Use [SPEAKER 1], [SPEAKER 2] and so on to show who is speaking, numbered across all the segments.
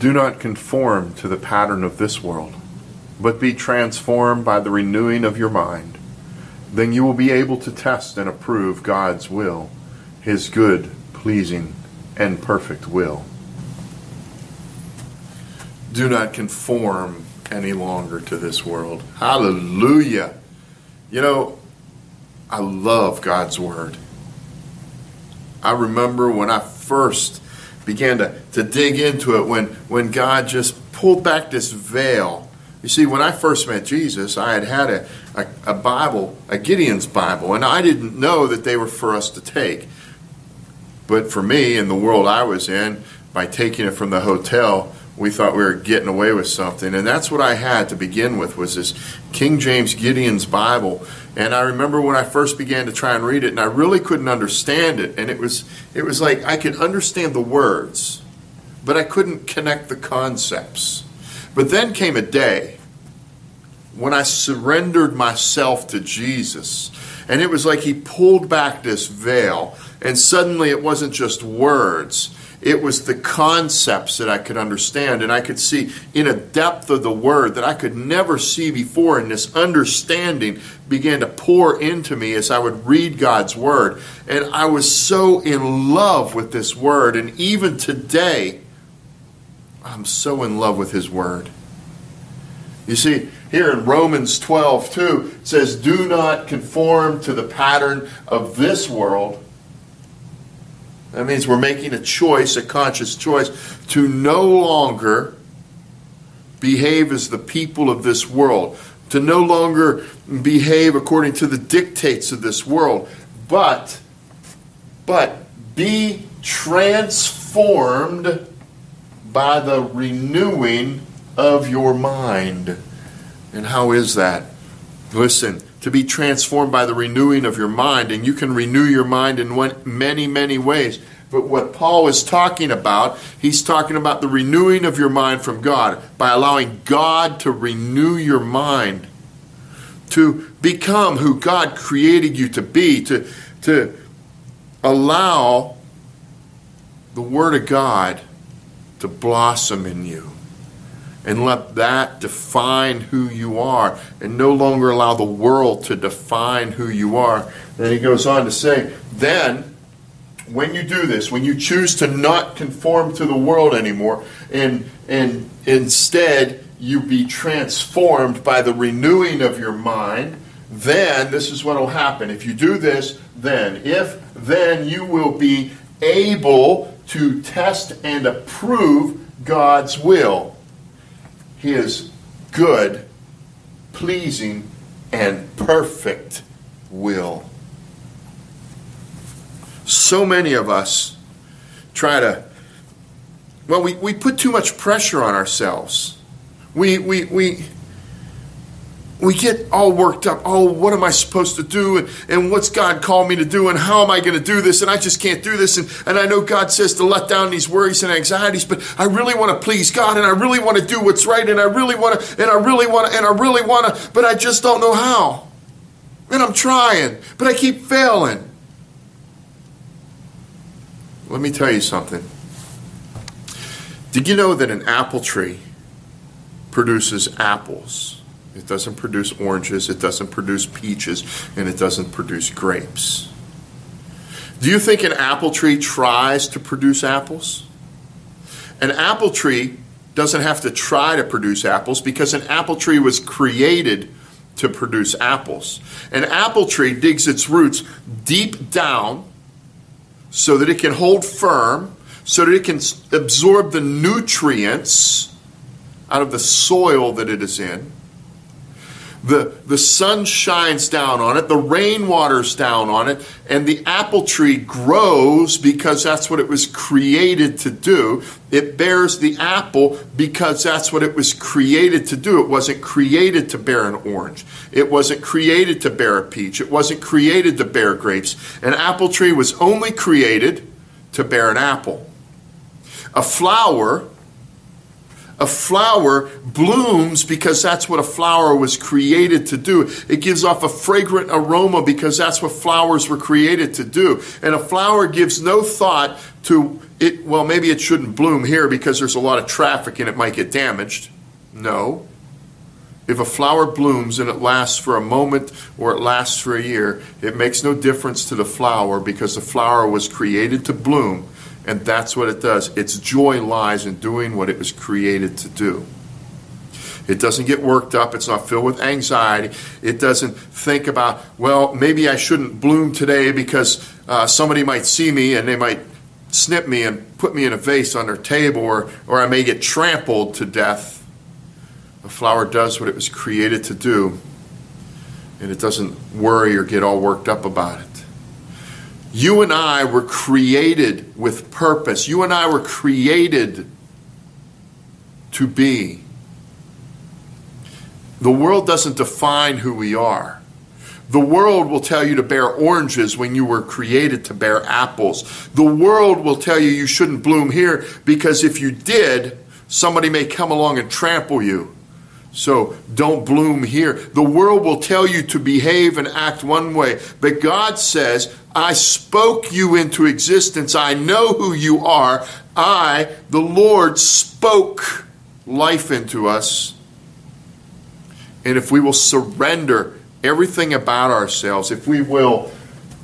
[SPEAKER 1] Do not conform to the pattern of this world, but be transformed by the renewing of your mind. Then you will be able to test and approve God's will, his good, pleasing, and perfect will. Do not conform any longer to this world. Hallelujah. You know, I love God's Word. I remember when I first began to, to dig into it, when, when God just pulled back this veil. You see, when I first met Jesus, I had had a, a, a Bible, a Gideon's Bible, and I didn't know that they were for us to take. But for me, in the world I was in, by taking it from the hotel, we thought we were getting away with something. And that's what i had to begin with was this king james gideon's bible. And i remember when i first began to try and read it and i really couldn't understand it. And it was it was like i could understand the words but i couldn't connect the concepts. But then came a day when i surrendered myself to jesus and it was like he pulled back this veil and suddenly it wasn't just words it was the concepts that I could understand, and I could see in a depth of the word that I could never see before, and this understanding began to pour into me as I would read God's word. And I was so in love with this word, and even today, I'm so in love with His word. You see, here in Romans 12, 2, it says, Do not conform to the pattern of this world that means we're making a choice, a conscious choice, to no longer behave as the people of this world, to no longer behave according to the dictates of this world, but but be transformed by the renewing of your mind. And how is that? Listen, to be transformed by the renewing of your mind. And you can renew your mind in one, many, many ways. But what Paul is talking about, he's talking about the renewing of your mind from God by allowing God to renew your mind, to become who God created you to be, to, to allow the Word of God to blossom in you and let that define who you are and no longer allow the world to define who you are. Then he goes on to say, then when you do this, when you choose to not conform to the world anymore and and instead you be transformed by the renewing of your mind, then this is what will happen. If you do this, then if then you will be able to test and approve God's will his good, pleasing, and perfect will. So many of us try to, well, we, we put too much pressure on ourselves. We, we, we, we get all worked up. Oh, what am I supposed to do? And, and what's God called me to do? And how am I going to do this? And I just can't do this. And, and I know God says to let down these worries and anxieties, but I really want to please God and I really want to do what's right and I really want to, and I really want to, and I really want to, but I just don't know how. And I'm trying, but I keep failing. Let me tell you something. Did you know that an apple tree produces apples? It doesn't produce oranges, it doesn't produce peaches, and it doesn't produce grapes. Do you think an apple tree tries to produce apples? An apple tree doesn't have to try to produce apples because an apple tree was created to produce apples. An apple tree digs its roots deep down so that it can hold firm, so that it can absorb the nutrients out of the soil that it is in the, the sun shines down on it, the rain waters down on it, and the apple tree grows because that's what it was created to do. It bears the apple because that's what it was created to do. It wasn't created to bear an orange. It wasn't created to bear a peach. It wasn't created to bear grapes. An apple tree was only created to bear an apple. A flower A flower blooms because that's what a flower was created to do. It gives off a fragrant aroma because that's what flowers were created to do. And a flower gives no thought to it, well, maybe it shouldn't bloom here because there's a lot of traffic and it might get damaged. No. If a flower blooms and it lasts for a moment or it lasts for a year, it makes no difference to the flower because the flower was created to bloom and that's what it does. Its joy lies in doing what it was created to do. It doesn't get worked up. It's not filled with anxiety. It doesn't think about, well, maybe I shouldn't bloom today because uh, somebody might see me and they might snip me and put me in a vase on their table, or, or I may get trampled to death. A flower does what it was created to do, and it doesn't worry or get all worked up about it. You and I were created with purpose. You and I were created to be. The world doesn't define who we are. The world will tell you to bear oranges when you were created to bear apples. The world will tell you you shouldn't bloom here because if you did, somebody may come along and trample you. So don't bloom here. The world will tell you to behave and act one way, but God says, I spoke you into existence. I know who you are. I, the Lord, spoke life into us. And if we will surrender everything about ourselves, if we will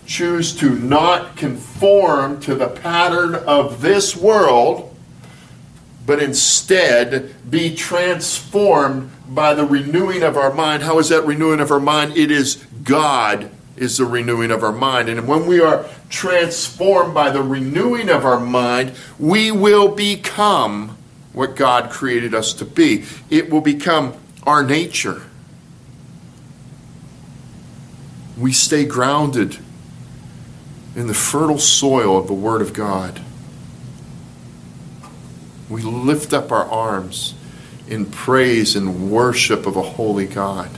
[SPEAKER 1] choose to not conform to the pattern of this world, but instead be transformed by the renewing of our mind. How is that renewing of our mind? It is God is the renewing of our mind. And when we are transformed by the renewing of our mind, we will become what God created us to be. It will become our nature. We stay grounded in the fertile soil of the Word of God. We lift up our arms in praise and worship of a holy God.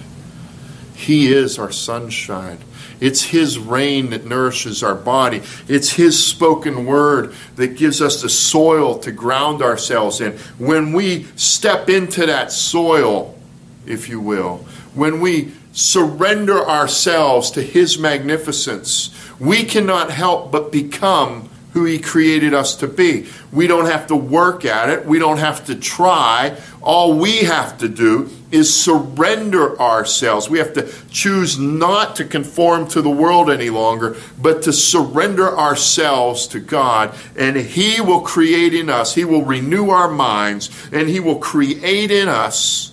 [SPEAKER 1] He is our sunshine. It's His rain that nourishes our body. It's His spoken word that gives us the soil to ground ourselves in. When we step into that soil, if you will, when we surrender ourselves to His magnificence, we cannot help but become who He created us to be. We don't have to work at it, we don't have to try. All we have to do is surrender ourselves. We have to choose not to conform to the world any longer, but to surrender ourselves to God. And He will create in us, He will renew our minds, and He will create in us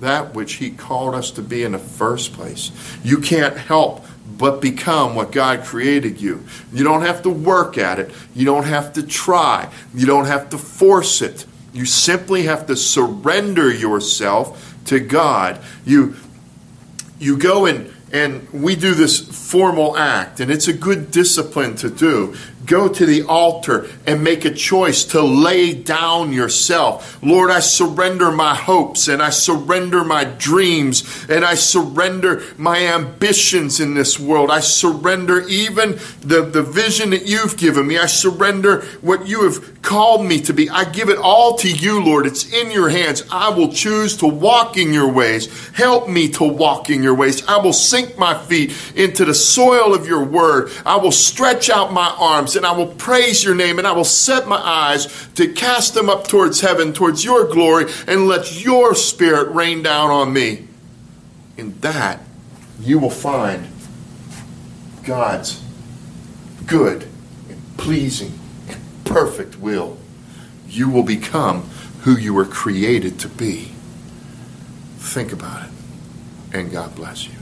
[SPEAKER 1] that which He called us to be in the first place. You can't help but become what God created you. You don't have to work at it, you don't have to try, you don't have to force it. You simply have to surrender yourself to God. You, you go and, and we do this formal act, and it's a good discipline to do go to the altar and make a choice to lay down yourself. Lord, I surrender my hopes and I surrender my dreams and I surrender my ambitions in this world. I surrender even the, the vision that you've given me. I surrender what you have called me to be. I give it all to you, Lord. It's in your hands. I will choose to walk in your ways. Help me to walk in your ways. I will sink my feet into the soil of your word. I will stretch out my arms and I will praise your name and I will set my eyes to cast them up towards heaven, towards your glory, and let your spirit rain down on me. In that, you will find God's good and pleasing and perfect will. You will become who you were created to be. Think about it, and God bless you.